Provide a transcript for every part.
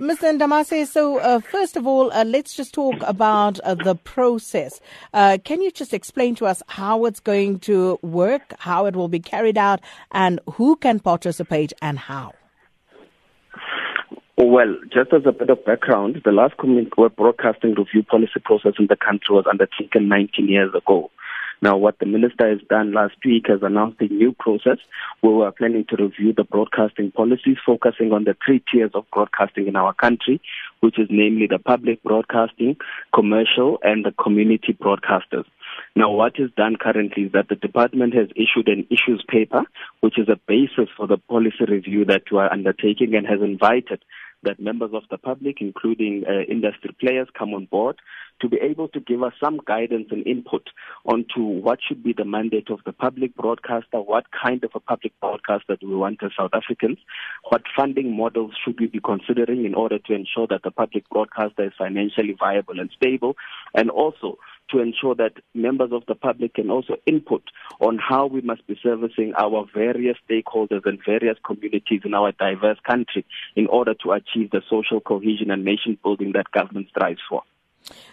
Mr. Ndamase, so uh, first of all, uh, let's just talk about uh, the process. Uh, can you just explain to us how it's going to work, how it will be carried out, and who can participate and how? Well, just as a bit of background, the last community broadcasting review policy process in the country was undertaken 19 years ago. Now, what the minister has done last week has announced a new process where we're planning to review the broadcasting policies, focusing on the three tiers of broadcasting in our country, which is namely the public broadcasting, commercial, and the community broadcasters. Now, what is done currently is that the department has issued an issues paper, which is a basis for the policy review that we are undertaking and has invited that members of the public, including uh, industry players, come on board to be able to give us some guidance and input onto what should be the mandate of the public broadcaster, what kind of a public broadcaster do we want as South Africans, what funding models should we be considering in order to ensure that the public broadcaster is financially viable and stable, and also to ensure that members of the public can also input on how we must be servicing our various stakeholders and various communities in our diverse country in order to achieve the social cohesion and nation building that government strives for.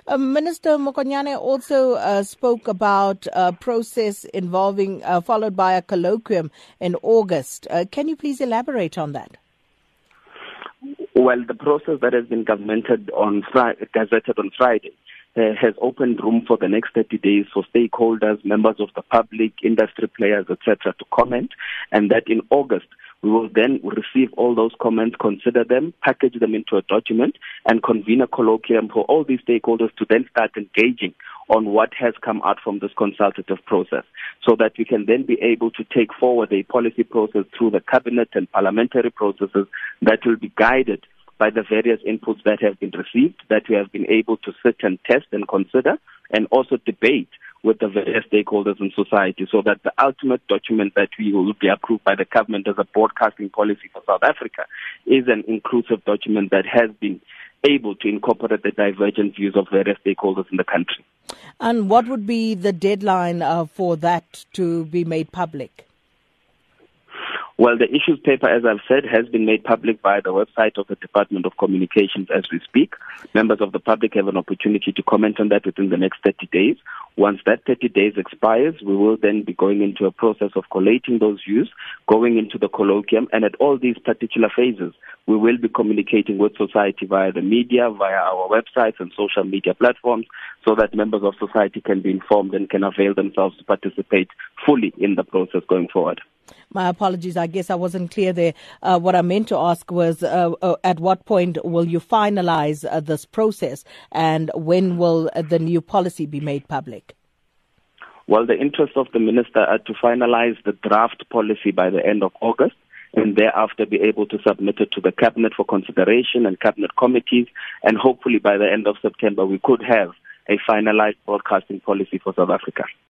Uh, Minister Mokonyane also uh, spoke about a process involving, uh, followed by a colloquium in August. Uh, can you please elaborate on that? Well, the process that has been governmented on, gazetted on Friday uh, has opened room for the next 30 days for stakeholders, members of the public, industry players, etc., to comment, and that in August we will then receive all those comments, consider them, package them into a document, and convene a colloquium for all these stakeholders to then start engaging on what has come out from this consultative process so that we can then be able to take forward a policy process through the cabinet and parliamentary processes that will be guided by the various inputs that have been received, that we have been able to sit and test and consider, and also debate with the various stakeholders in society so that the ultimate document that we will be approved by the government as a broadcasting policy for South Africa is an inclusive document that has been able to incorporate the divergent views of various stakeholders in the country. And what would be the deadline uh, for that to be made public? Well, the issues paper, as I've said, has been made public by the website of the Department of Communications as we speak. Members of the public have an opportunity to comment on that within the next 30 days. Once that 30 days expires, we will then be going into a process of collating those views, going into the colloquium, and at all these particular phases, we will be communicating with society via the media, via our websites and social media platforms, so that members of society can be informed and can avail themselves to participate fully in the process going forward. My apologies. I guess I wasn't clear there. Uh, what I meant to ask was uh, uh, at what point will you finalize uh, this process and when will uh, the new policy be made public? Well, the interest of the minister are to finalize the draft policy by the end of August and thereafter be able to submit it to the cabinet for consideration and cabinet committees. And hopefully by the end of September, we could have a finalized broadcasting policy for South Africa.